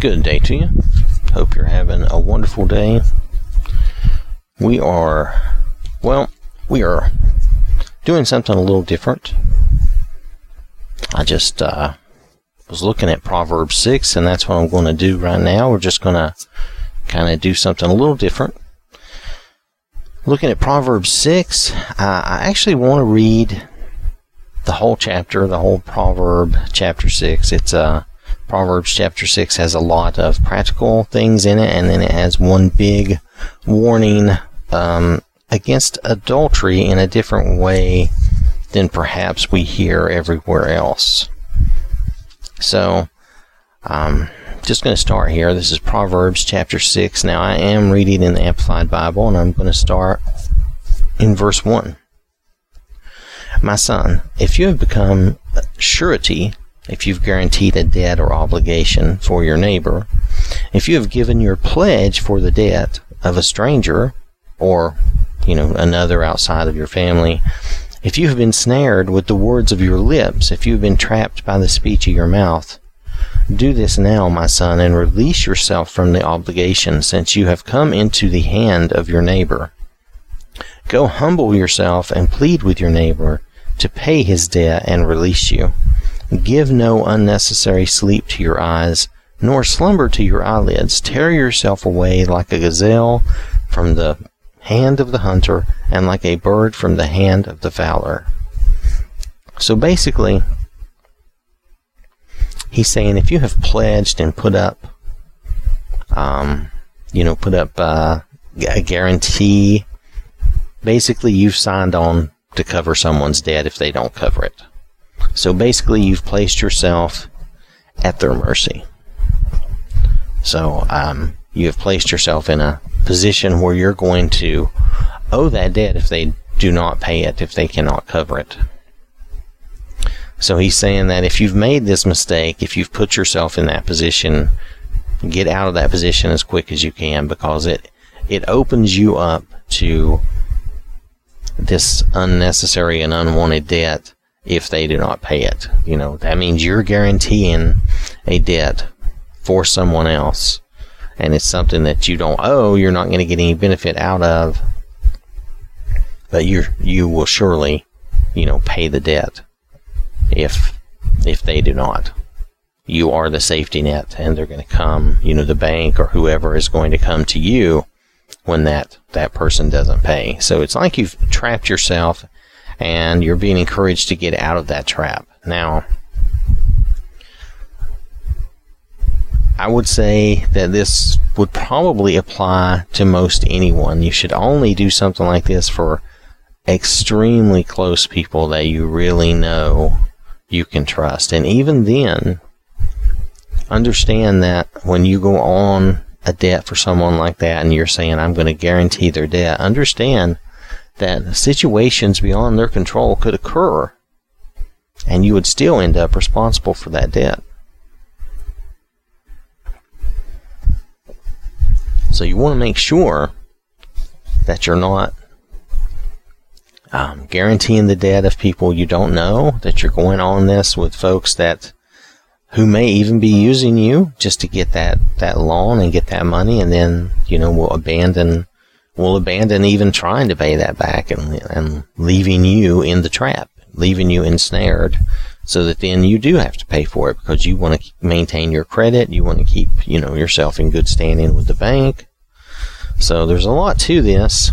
Good day to you. Hope you're having a wonderful day. We are, well, we are doing something a little different. I just uh, was looking at Proverbs 6, and that's what I'm going to do right now. We're just going to kind of do something a little different. Looking at Proverbs 6, uh, I actually want to read the whole chapter, the whole proverb, chapter 6. It's uh, Proverbs chapter 6 has a lot of practical things in it, and then it has one big warning um, against adultery in a different way than perhaps we hear everywhere else. So, um, just going to start here. This is Proverbs chapter 6. Now, I am reading in the Amplified Bible, and I'm going to start in verse 1. My son, if you have become surety, if you've guaranteed a debt or obligation for your neighbor, if you have given your pledge for the debt of a stranger or, you know, another outside of your family, if you have been snared with the words of your lips, if you have been trapped by the speech of your mouth, do this now, my son, and release yourself from the obligation, since you have come into the hand of your neighbor. Go humble yourself and plead with your neighbor to pay his debt and release you. Give no unnecessary sleep to your eyes, nor slumber to your eyelids. Tear yourself away like a gazelle from the hand of the hunter, and like a bird from the hand of the fowler. So basically, he's saying if you have pledged and put up, um, you know, put up uh, a guarantee, basically you've signed on to cover someone's debt if they don't cover it. So basically, you've placed yourself at their mercy. So um, you have placed yourself in a position where you're going to owe that debt if they do not pay it, if they cannot cover it. So he's saying that if you've made this mistake, if you've put yourself in that position, get out of that position as quick as you can because it it opens you up to this unnecessary and unwanted debt if they do not pay it. You know, that means you're guaranteeing a debt for someone else. And it's something that you don't owe, you're not going to get any benefit out of, but you you will surely, you know, pay the debt if if they do not. You are the safety net and they're going to come, you know, the bank or whoever is going to come to you when that that person doesn't pay. So it's like you've trapped yourself and you're being encouraged to get out of that trap. Now, I would say that this would probably apply to most anyone. You should only do something like this for extremely close people that you really know you can trust. And even then, understand that when you go on a debt for someone like that and you're saying, I'm going to guarantee their debt, understand that situations beyond their control could occur and you would still end up responsible for that debt. So you want to make sure that you're not um, guaranteeing the debt of people you don't know, that you're going on this with folks that who may even be using you just to get that, that loan and get that money and then, you know, will abandon will abandon even trying to pay that back and, and leaving you in the trap, leaving you ensnared so that then you do have to pay for it because you want to maintain your credit. You want to keep, you know, yourself in good standing with the bank. So there's a lot to this.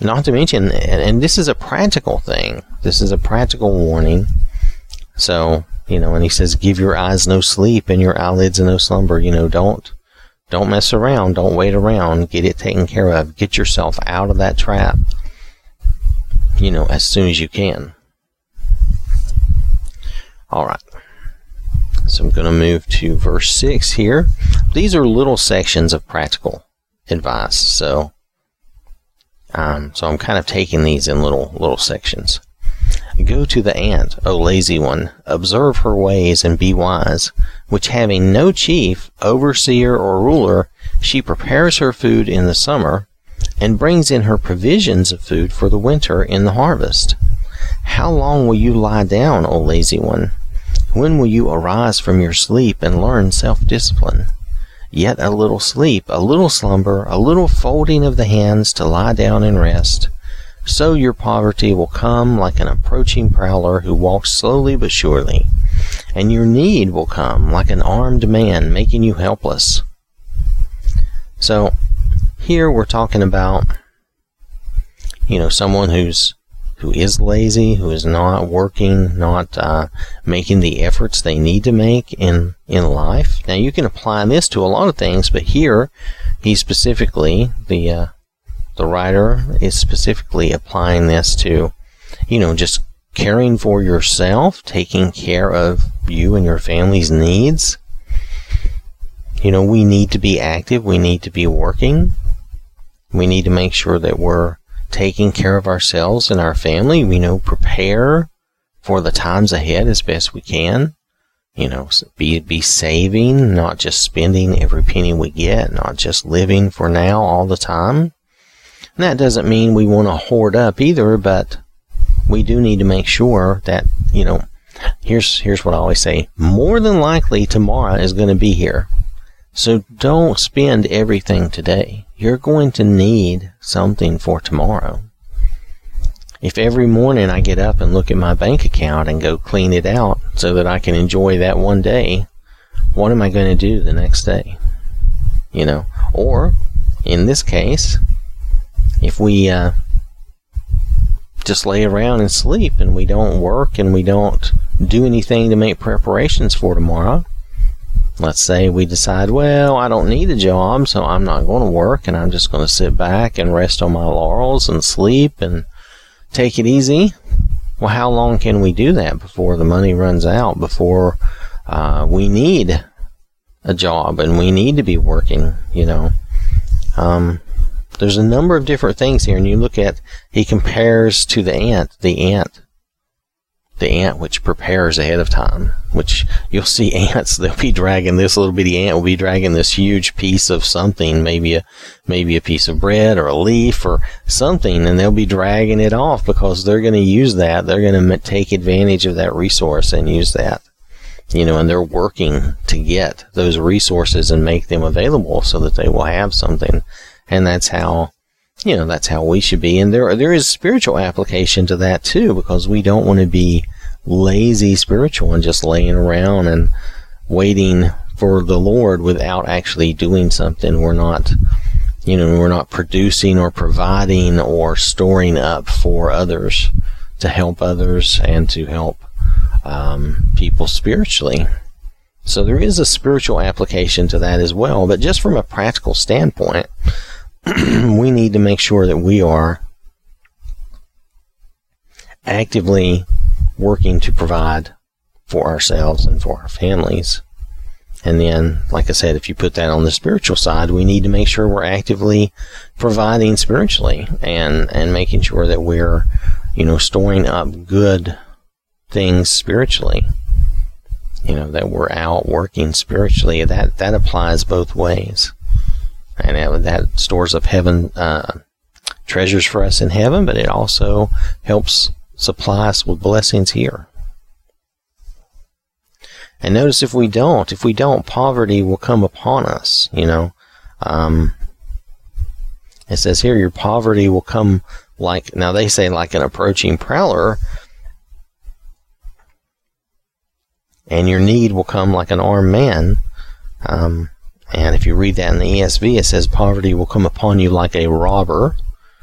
Not to mention, and this is a practical thing. This is a practical warning. So, you know, and he says, give your eyes no sleep and your eyelids no slumber. You know, don't don't mess around. Don't wait around. Get it taken care of. Get yourself out of that trap, you know, as soon as you can. All right. So I'm going to move to verse 6 here. These are little sections of practical advice. So, um, so I'm kind of taking these in little, little sections. Go to the ant, O lazy one, observe her ways and be wise, which having no chief, overseer, or ruler, she prepares her food in the summer, and brings in her provisions of food for the winter in the harvest. How long will you lie down, O lazy one? When will you arise from your sleep and learn self discipline? Yet a little sleep, a little slumber, a little folding of the hands to lie down and rest. So your poverty will come like an approaching prowler who walks slowly but surely, and your need will come like an armed man making you helpless. So here we're talking about, you know, someone who's who is lazy, who is not working, not uh, making the efforts they need to make in in life. Now you can apply this to a lot of things, but here he specifically the uh, the writer is specifically applying this to, you know, just caring for yourself, taking care of you and your family's needs. You know, we need to be active. We need to be working. We need to make sure that we're taking care of ourselves and our family. We know prepare for the times ahead as best we can. You know, be be saving, not just spending every penny we get, not just living for now all the time. That doesn't mean we want to hoard up either, but we do need to make sure that, you know, here's here's what I always say, more than likely tomorrow is going to be here. So don't spend everything today. You're going to need something for tomorrow. If every morning I get up and look at my bank account and go clean it out so that I can enjoy that one day, what am I going to do the next day? You know, or in this case, if we uh, just lay around and sleep and we don't work and we don't do anything to make preparations for tomorrow, Let's say we decide, well, I don't need a job, so I'm not going to work and I'm just going to sit back and rest on my laurels and sleep and take it easy. Well, how long can we do that before the money runs out, before uh, we need a job and we need to be working, you know? Um, there's a number of different things here, and you look at, he compares to the ant. The ant the ant which prepares ahead of time, which you'll see ants, they'll be dragging this little bitty ant will be dragging this huge piece of something, maybe a, maybe a piece of bread or a leaf or something, and they'll be dragging it off because they're going to use that. They're going to take advantage of that resource and use that. You know, and they're working to get those resources and make them available so that they will have something. And that's how you know that's how we should be. And there there is spiritual application to that too because we don't want to be lazy spiritual and just laying around and waiting for the lord without actually doing something. We're not you know we're not producing or providing or storing up for others to help others and to help um, people spiritually. So there is a spiritual application to that as well. But just from a practical standpoint we need to make sure that we are actively working to provide for ourselves and for our families. And then, like I said, if you put that on the spiritual side, we need to make sure we're actively providing spiritually and, and making sure that we're, you know, storing up good things spiritually. You know, that we're out working spiritually. That, that applies both ways and that stores up heaven uh, treasures for us in heaven, but it also helps supply us with blessings here. And notice if we don't, if we don't, poverty will come upon us. You know, um, it says here, your poverty will come like now they say like an approaching prowler, and your need will come like an armed man. Um, and if you read that in the ESV, it says poverty will come upon you like a robber.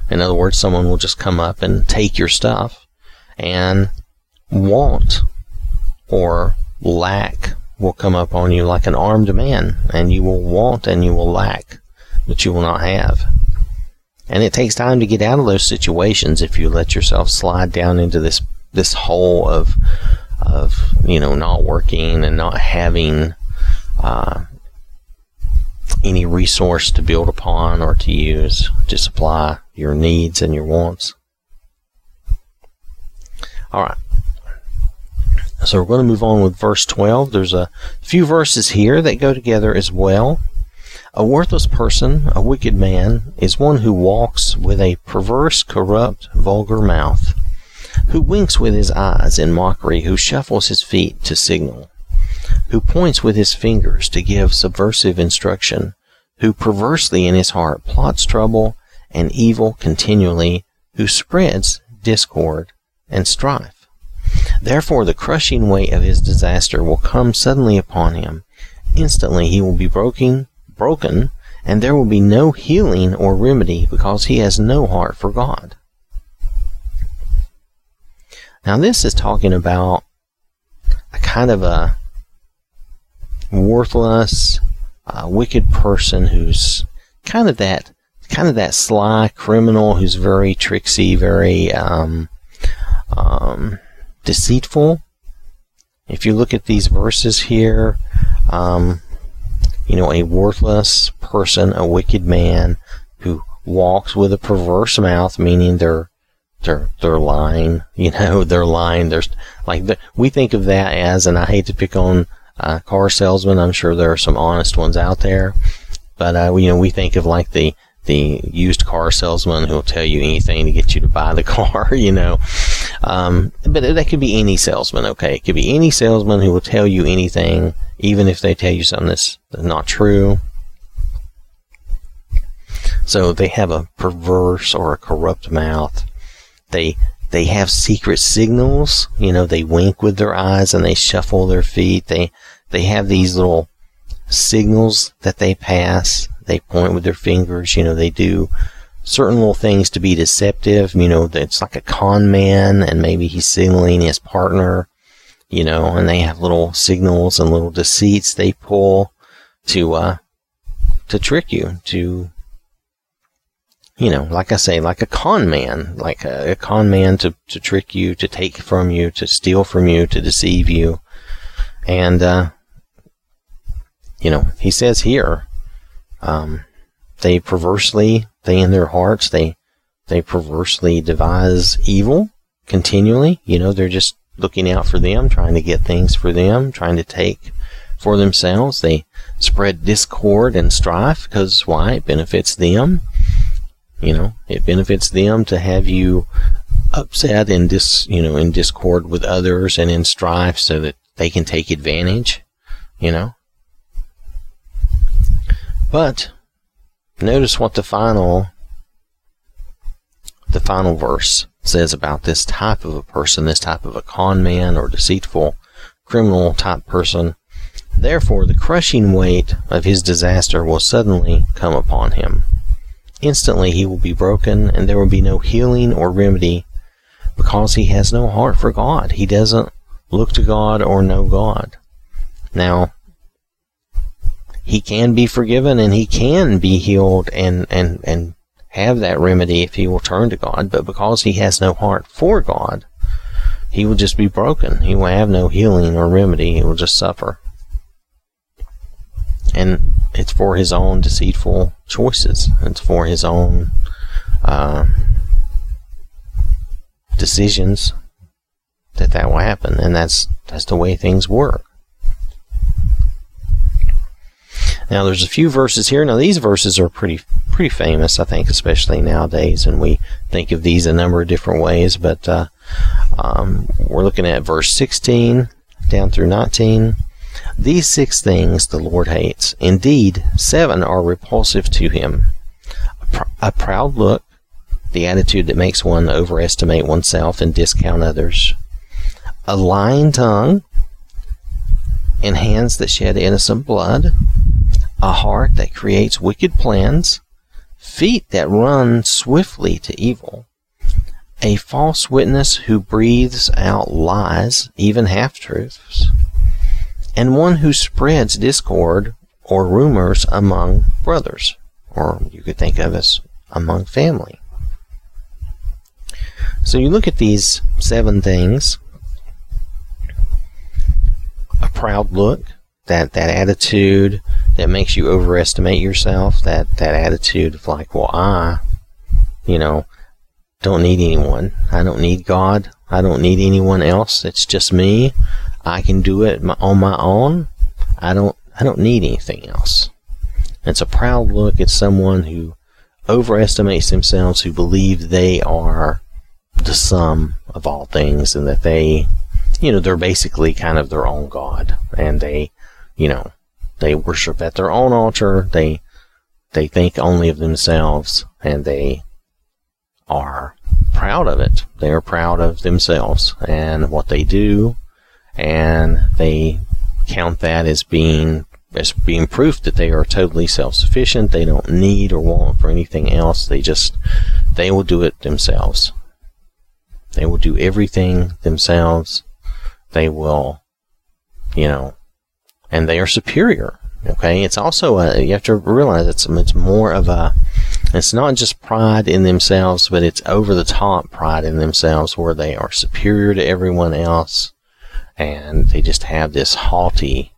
In other words, someone will just come up and take your stuff. And want or lack will come up on you like an armed man, and you will want and you will lack, but you will not have. And it takes time to get out of those situations if you let yourself slide down into this this hole of of you know not working and not having uh, any resource to build upon or to use to supply your needs and your wants. All right. So we're going to move on with verse 12. There's a few verses here that go together as well. A worthless person, a wicked man, is one who walks with a perverse, corrupt, vulgar mouth. who winks with his eyes in mockery, who shuffles his feet to signal, who points with his fingers to give subversive instruction, who perversely in his heart plots trouble and evil continually, who spreads discord and strife. Therefore the crushing weight of his disaster will come suddenly upon him. Instantly he will be broken, broken, and there will be no healing or remedy because he has no heart for God. Now this is talking about a kind of a worthless, uh, wicked person who's kind of that kind of that sly criminal who's very tricksy, very um, um, deceitful. If you look at these verses here, um, you know, a worthless person, a wicked man who walks with a perverse mouth, meaning they're they're they're lying. You know, they're lying. There's like the, we think of that as, and I hate to pick on uh, car salesmen. I'm sure there are some honest ones out there, but uh, you know, we think of like the the used car salesman who'll tell you anything to get you to buy the car. You know, um, but that could be any salesman. Okay, it could be any salesman who will tell you anything, even if they tell you something that's not true. So they have a perverse or a corrupt mouth they they have secret signals. You know, they wink with their eyes and they shuffle their feet. They they have these little signals that they pass. They point with their fingers. You know, they do certain little things to be deceptive. You know, it's like a con man, and maybe he's signaling his partner. You know, and they have little signals and little deceits they pull to uh, to trick you, to you know, like I say, like a con man, like a, a, con man to, to trick you, to take from you, to steal from you, to deceive you. And, uh, you know, he says here, um, they perversely, they in their hearts, they, they perversely devise evil continually. You know, they're just looking out for them, trying to get things for them, trying to take for themselves. They spread discord and strife because why? It benefits them you know, it benefits them to have you upset and dis, you know, in discord with others and in strife so that they can take advantage, you know. But notice what the final the final verse says about this type of a person, this type of a con man or deceitful criminal type person. Therefore, the crushing weight of his disaster will suddenly come upon him. Instantly he will be broken, and there will be no healing or remedy because he has no heart for God. He doesn't look to God or know God. Now, he can be forgiven and he can be healed and, and, and have that remedy if he will turn to God, but because he has no heart for God, he will just be broken. He will have no healing or remedy. He will just suffer. And it's for his own deceitful choices. It's for his own uh, decisions that that will happen, and that's that's the way things work. Now, there's a few verses here. Now, these verses are pretty pretty famous, I think, especially nowadays, and we think of these a number of different ways. But uh, um, we're looking at verse 16 down through 19. These six things the Lord hates. Indeed, seven are repulsive to him a, pr- a proud look, the attitude that makes one overestimate oneself and discount others, a lying tongue, and hands that shed innocent blood, a heart that creates wicked plans, feet that run swiftly to evil, a false witness who breathes out lies, even half truths and one who spreads discord or rumors among brothers, or you could think of as among family. So you look at these seven things a proud look, that, that attitude that makes you overestimate yourself, that, that attitude of like, well, I, you know, don't need anyone. I don't need God. I don't need anyone else. It's just me. I can do it on my own. I don't I don't need anything else. It's a proud look at someone who overestimates themselves, who believe they are the sum of all things and that they, you know, they're basically kind of their own God and they, you know, they worship at their own altar. They, they think only of themselves and they are proud of it. They are proud of themselves and what they do and they count that as being as being proof that they are totally self-sufficient. They don't need or want for anything else. They just they will do it themselves. They will do everything themselves. They will, you know, and they are superior. Okay, it's also a, you have to realize it's it's more of a it's not just pride in themselves, but it's over the top pride in themselves where they are superior to everyone else and they just have this haughty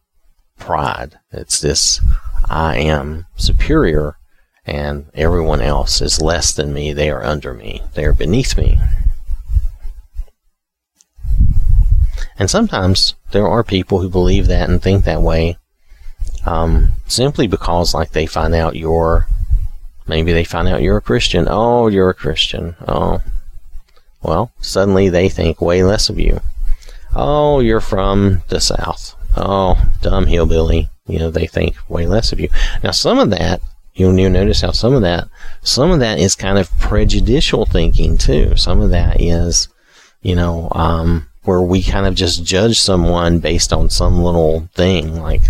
pride. It's this I am superior and everyone else is less than me. They are under me. They are beneath me. And sometimes there are people who believe that and think that way um, simply because, like, they find out you're, maybe they find out you're a Christian. Oh, you're a Christian. Oh, well, suddenly they think way less of you. Oh, you're from the South. Oh, dumb hillbilly. You know, they think way less of you. Now, some of that, you'll, you'll notice how some of that, some of that is kind of prejudicial thinking too. Some of that is, you know, um, where we kind of just judge someone based on some little thing, like,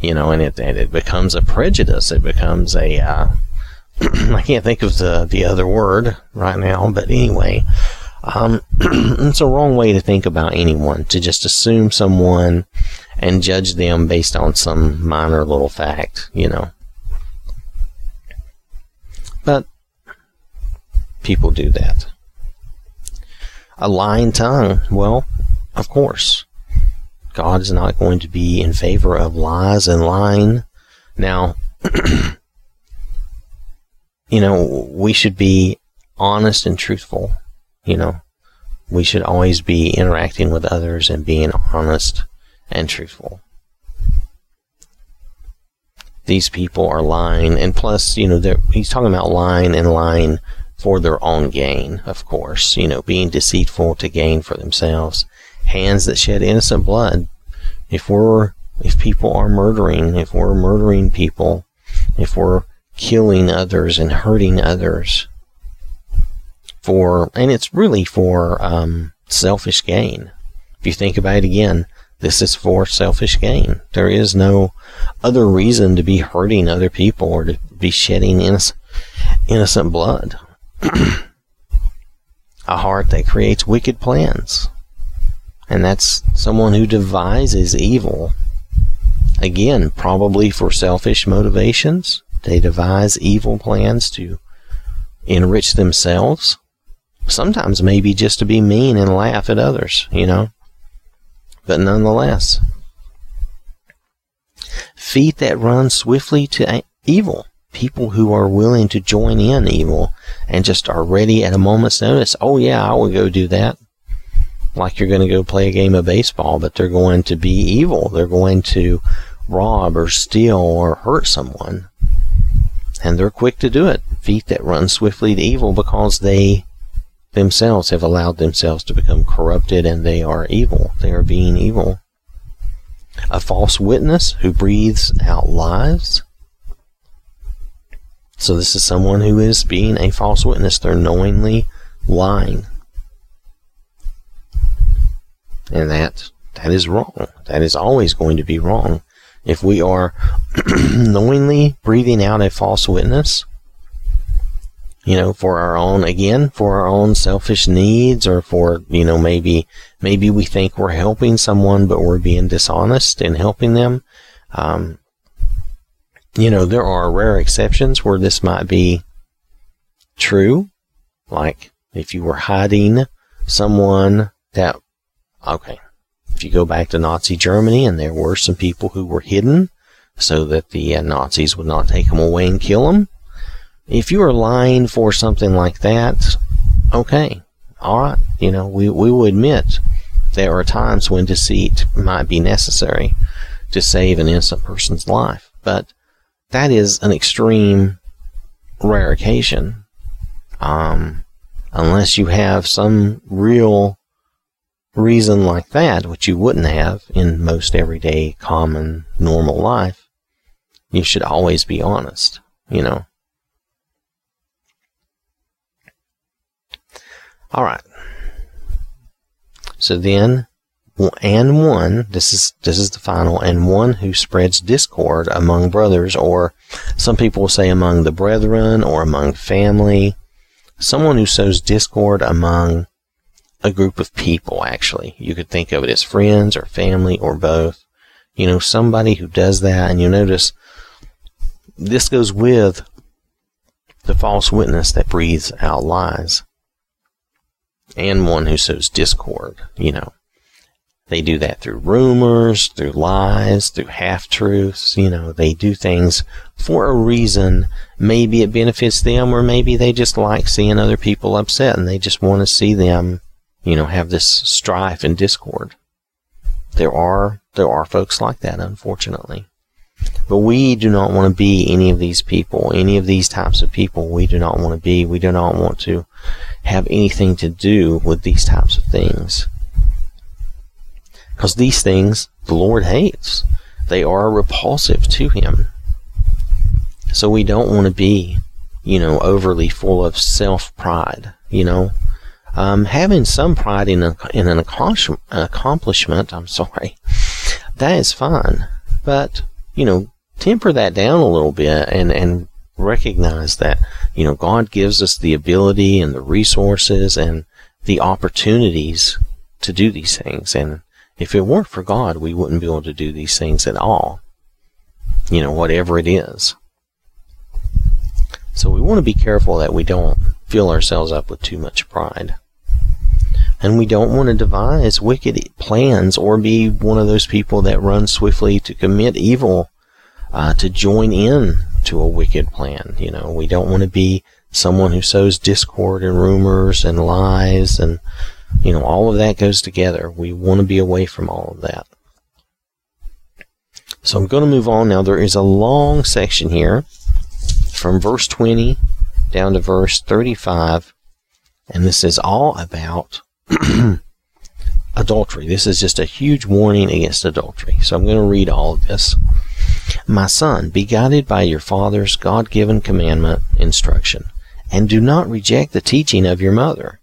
you know, and it, and it becomes a prejudice. It becomes a, uh, I can't think of the, the other word right now, but anyway, um, it's a wrong way to think about anyone, to just assume someone and judge them based on some minor little fact, you know. But people do that. A lying tongue. Well, of course. God is not going to be in favor of lies and lying. Now, you know, we should be honest and truthful. You know, we should always be interacting with others and being honest and truthful. These people are lying, and plus, you know, he's talking about lying and lying for their own gain, of course, you know, being deceitful to gain for themselves. Hands that shed innocent blood. If we're, if people are murdering, if we're murdering people, if we're killing others and hurting others for, and it's really for um, selfish gain. If you think about it again, this is for selfish gain. There is no other reason to be hurting other people or to be shedding innocent, innocent blood. A heart that creates wicked plans. And that's someone who devises evil. Again, probably for selfish motivations. They devise evil plans to enrich themselves. Sometimes maybe just to be mean and laugh at others, you know. But nonetheless. Feet that run swiftly to evil people who are willing to join in evil and just are ready at a moment's notice. Oh, yeah, I will go do that. Like you're going to go play a game of baseball, but they're going to be evil. They're going to rob or steal or hurt someone. And they're quick to do it. Feet that run swiftly to evil because they themselves have allowed themselves to become corrupted and they are evil. They are being evil. A false witness who breathes out lies so this is someone who is being a false witness. They're knowingly lying. And that that is wrong. That is always going to be wrong. If we are knowingly breathing out a false witness, you know, for our own again, for our own selfish needs or for, you know, maybe maybe we think we're helping someone but we're being dishonest in helping them. Um, you know, there are rare exceptions where this might be true. Like if you were hiding someone that, okay, if you go back to Nazi Germany and there were some people who were hidden so that the uh, Nazis would not take them away and kill them. If you are lying for something like that, okay, all right, you know, we, we will admit there are times when deceit might be necessary to save an innocent person's life. But that is an extreme rare occasion. Um, unless you have some real reason like that, which you wouldn't have in most everyday, common, normal life, you should always be honest, you know. All right. So then, and one, this is, this is the final, and one who spreads discord among brothers, or some people will say among the brethren, or among family. Someone who sows discord among a group of people, actually. You could think of it as friends or family or both. You know, somebody who does that, and you notice this goes with the false witness that breathes out lies and one who sows discord, you know. They do that through rumors, through lies, through half truths. You know, they do things for a reason. Maybe it benefits them, or maybe they just like seeing other people upset and they just want to see them, you know, have this strife and discord. There are, there are folks like that, unfortunately. But we do not want to be any of these people, any of these types of people. We do not want to be. We do not want to have anything to do with these types of things. Because these things the Lord hates. They are repulsive to Him. So we don't want to be, you know, overly full of self pride, you know. Um, having some pride in, a, in an accomplishment, I'm sorry, that is fine. But, you know, temper that down a little bit and, and recognize that, you know, God gives us the ability and the resources and the opportunities to do these things. And if it weren't for God, we wouldn't be able to do these things at all. You know, whatever it is. So we want to be careful that we don't fill ourselves up with too much pride. And we don't want to devise wicked plans or be one of those people that run swiftly to commit evil uh, to join in to a wicked plan. You know, we don't want to be someone who sows discord and rumors and lies and, you know, all of that goes together. We want to be away from all of that. So I'm going to move on now. There is a long section here from verse 20 down to verse 35, and this is all about adultery. This is just a huge warning against adultery. So I'm going to read all of this. My son, be guided by your father's God given commandment instruction, and do not reject the teaching of your mother.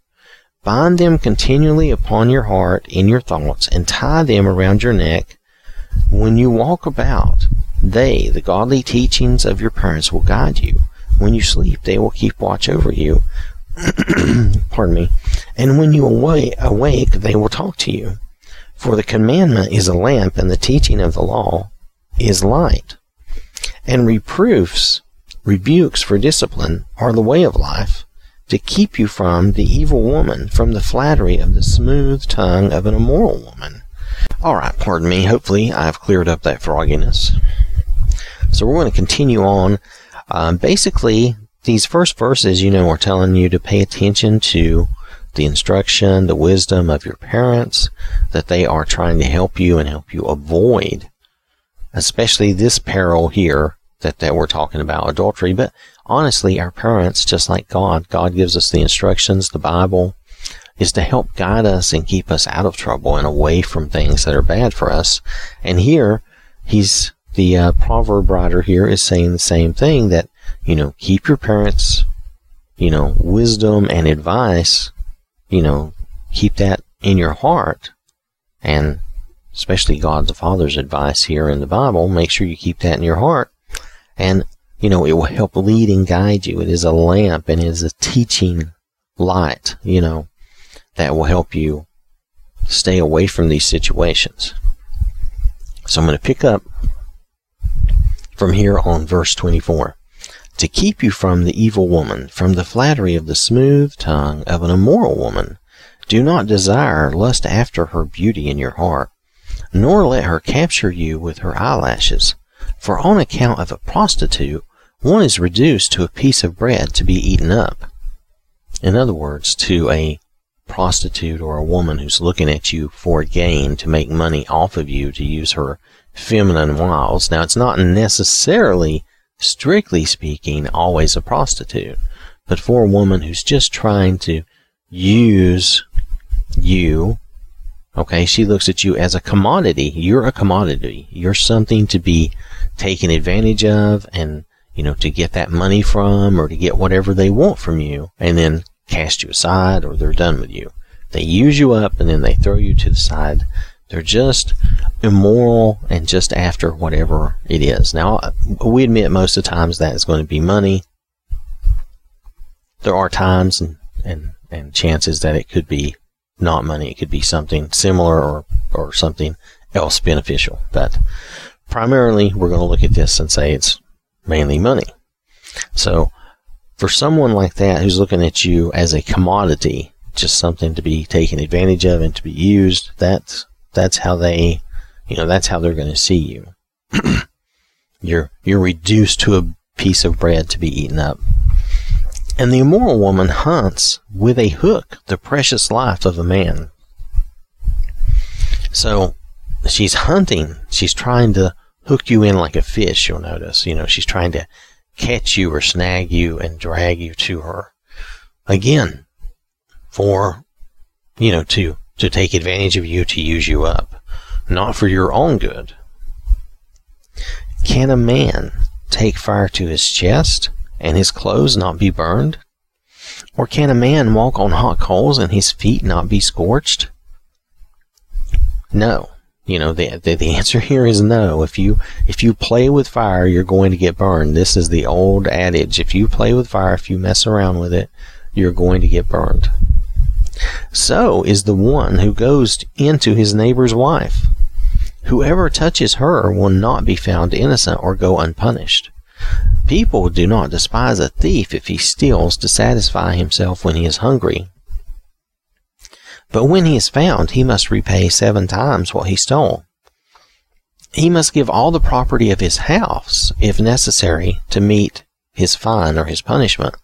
Bind them continually upon your heart in your thoughts, and tie them around your neck when you walk about. They, the godly teachings of your parents, will guide you. When you sleep, they will keep watch over you. Pardon me. And when you awake, they will talk to you. For the commandment is a lamp, and the teaching of the law is light. And reproofs, rebukes for discipline are the way of life to keep you from the evil woman, from the flattery of the smooth tongue of an immoral woman. All right, pardon me. Hopefully, I've cleared up that frogginess. So we're going to continue on. Um, basically, these first verses, you know, are telling you to pay attention to the instruction, the wisdom of your parents, that they are trying to help you and help you avoid especially this peril here that, that we're talking about, adultery. But honestly, our parents, just like God, God gives us the instructions, the Bible, is to help guide us and keep us out of trouble and away from things that are bad for us. And here, he's, the uh, proverb writer here is saying the same thing that, you know, keep your parents, you know, wisdom and advice, you know, keep that in your heart and especially God the Father's advice here in the Bible, make sure you keep that in your heart. And, you know, it will help lead and guide you. It is a lamp and it is a teaching light, you know, that will help you stay away from these situations. So I'm going to pick up from here on verse 24. To keep you from the evil woman, from the flattery of the smooth tongue of an immoral woman, do not desire lust after her beauty in your heart nor let her capture you with her eyelashes. For on account of a prostitute, one is reduced to a piece of bread to be eaten up. In other words, to a prostitute or a woman who's looking at you for gain to make money off of you to use her feminine wiles. Now, it's not necessarily, strictly speaking, always a prostitute, but for a woman who's just trying to use you. Okay, she looks at you as a commodity. You're a commodity. You're something to be taken advantage of and, you know, to get that money from or to get whatever they want from you and then cast you aside or they're done with you. They use you up and then they throw you to the side. They're just immoral and just after whatever it is. Now, we admit most of the times that is going to be money. There are times and, and, and chances that it could be not money. It could be something similar or, or something else beneficial. But primarily, we're going to look at this and say it's mainly money. So, for someone like that who's looking at you as a commodity, just something to be taken advantage of and to be used, that's that's how they, you know, that's how they're going to see you. you're you're reduced to a piece of bread to be eaten up. And the immoral woman hunts with a hook the precious life of a man. So she's hunting. She's trying to hook you in like a fish, you'll notice. You know, she's trying to catch you or snag you and drag you to her. Again, for, you know, to, to take advantage of you, to use you up, not for your own good. Can a man take fire to his chest and his clothes not be burned? Or can a man walk on hot coals and his feet not be scorched? No. You know, the, the, the answer here is no. If you, if you play with fire, you're going to get burned. This is the old adage. If you play with fire, if you mess around with it, you're going to get burned. So is the one who goes into his neighbor's wife. Whoever touches her will not be found innocent or go unpunished. People do not despise a thief if he steals to satisfy himself when he is hungry. But when he is found, he must repay seven times what he stole. He must give all the property of his house, if necessary, to meet his fine or his punishment.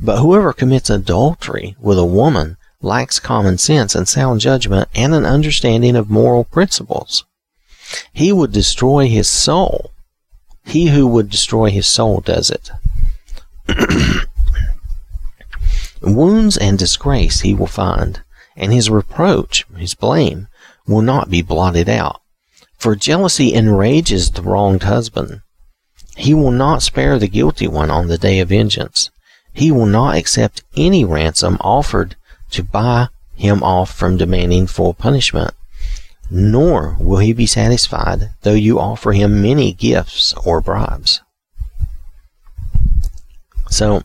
But whoever commits adultery with a woman lacks common sense and sound judgment and an understanding of moral principles. He would destroy his soul. He who would destroy his soul does it. Wounds and disgrace he will find, and his reproach, his blame, will not be blotted out. For jealousy enrages the wronged husband. He will not spare the guilty one on the day of vengeance. He will not accept any ransom offered to buy him off from demanding full punishment. Nor will he be satisfied though you offer him many gifts or bribes. So,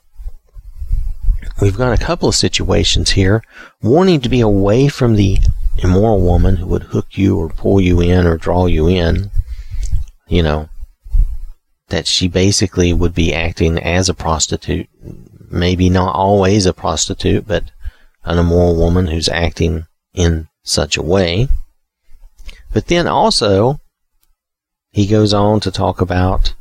we've got a couple of situations here wanting to be away from the immoral woman who would hook you or pull you in or draw you in. You know, that she basically would be acting as a prostitute. Maybe not always a prostitute, but an immoral woman who's acting in such a way. But then also, he goes on to talk about,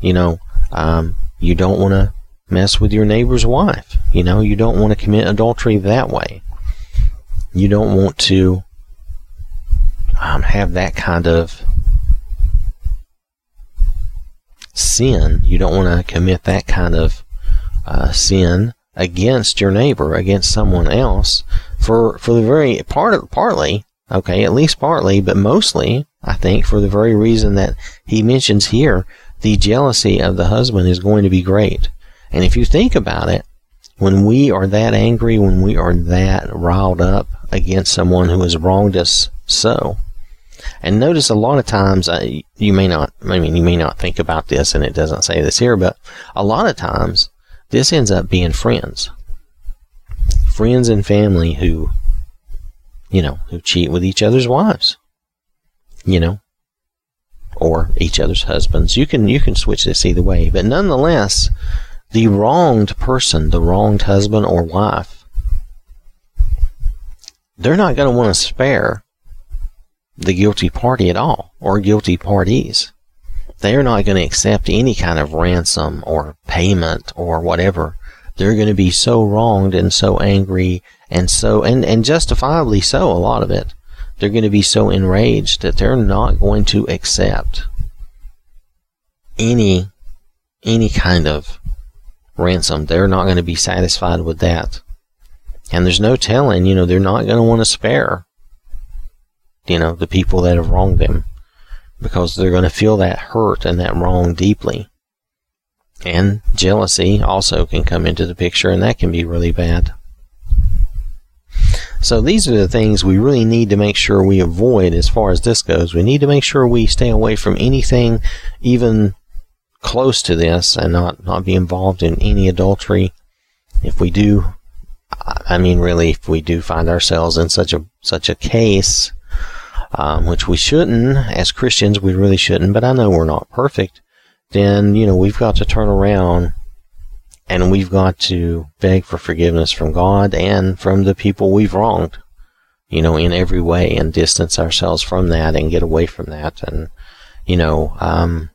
you know, um, you don't want to mess with your neighbor's wife. You know, you don't want to commit adultery that way. You don't want to um, have that kind of sin. You don't want to commit that kind of uh, sin against your neighbor, against someone else, for for the very part partly, okay, at least partly, but mostly, I think, for the very reason that he mentions here, the jealousy of the husband is going to be great. And if you think about it, when we are that angry, when we are that riled up against someone who has wronged us so, and notice a lot of times uh, you may not, I mean, you may not think about this, and it doesn't say this here, but a lot of times this ends up being friends. Friends and family who, you know, who cheat with each other's wives. You know, or each other's husbands. You can you can switch this either way, but nonetheless, the wronged person, the wronged husband or wife, they're not going to want to spare the guilty party at all or guilty parties they're not going to accept any kind of ransom or payment or whatever. They're going to be so wronged and so angry and so, and, and justifiably so, a lot of it. They're going to be so enraged that they're not going to accept any, any kind of ransom. They're not going to be satisfied with that. And there's no telling, you know, they're not going to want to spare, you know, the people that have wronged them because they're going to feel that hurt and that wrong deeply. And jealousy also can come into the picture, and that can be really bad. So these are the things we really need to make sure we avoid as far as this goes. We need to make sure we stay away from anything even close to this and not, not be involved in any adultery. If we do, I mean, really, if we do find ourselves in such a, such a case, um, which we shouldn't, as Christians, we really shouldn't, but I know we're not perfect, then, you know, we've got to turn around and we've got to beg for forgiveness from God and from the people we've wronged, you know, in every way and distance ourselves from that and get away from that. And, you know, um,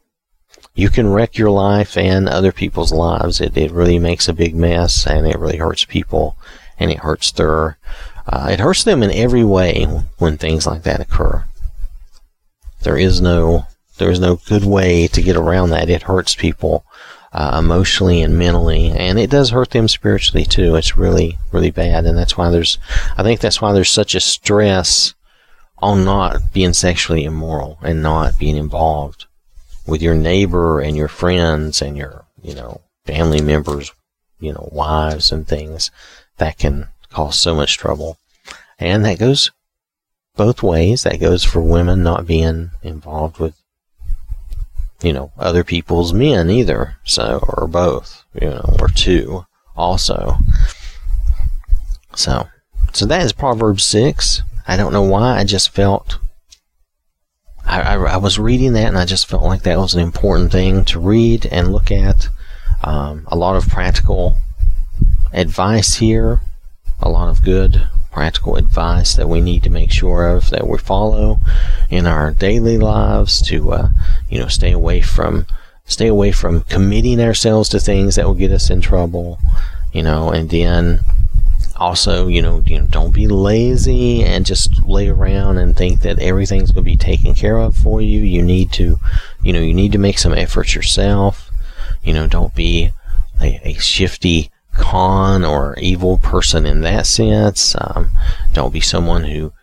you can wreck your life and other people's lives. It, it really makes a big mess and it really hurts people and it hurts their, uh, it hurts them in every way when things like that occur. There is no, there is no good way to get around that. It hurts people uh, emotionally and mentally, and it does hurt them spiritually too. It's really, really bad, and that's why there's, I think that's why there's such a stress on not being sexually immoral and not being involved with your neighbor and your friends and your, you know, family members, you know, wives and things that can cause so much trouble. And that goes both ways. That goes for women not being involved with you know, other people's men either. So, or both, you know, or two also. So, so that is Proverbs 6. I don't know why, I just felt, I, I, I was reading that and I just felt like that was an important thing to read and look at. Um, a lot of practical advice here, a lot of good practical advice that we need to make sure of that we follow in our daily lives to uh, you know stay away from stay away from committing ourselves to things that will get us in trouble you know and then also you know you know don't be lazy and just lay around and think that everything's going to be taken care of for you. You need to you know you need to make some effort yourself. You know don't be a, a shifty con or evil person in that sense. Um, don't be someone who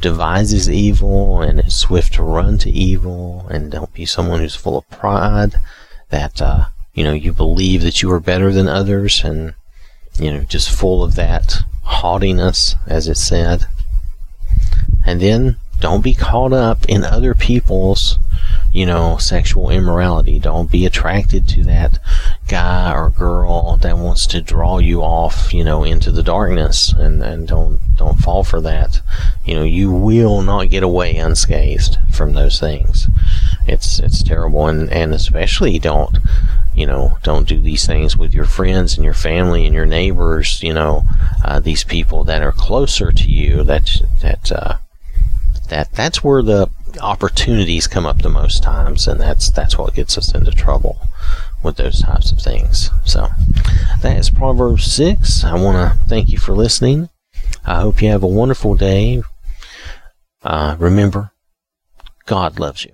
devises evil and is swift to run to evil, and don't be someone who's full of pride that uh, you know you believe that you are better than others, and you know just full of that haughtiness, as it said. And then don't be caught up in other people's you know, sexual immorality. Don't be attracted to that guy or girl that wants to draw you off, you know, into the darkness and, and don't don't fall for that. You know, you will not get away unscathed from those things. It's it's terrible and, and especially don't you know, don't do these things with your friends and your family and your neighbors, you know, uh, these people that are closer to you that that uh, that that's where the opportunities come up the most times, and that's that's what gets us into trouble with those types of things. So that is Proverbs six. I want to thank you for listening. I hope you have a wonderful day. Uh, remember, God loves you.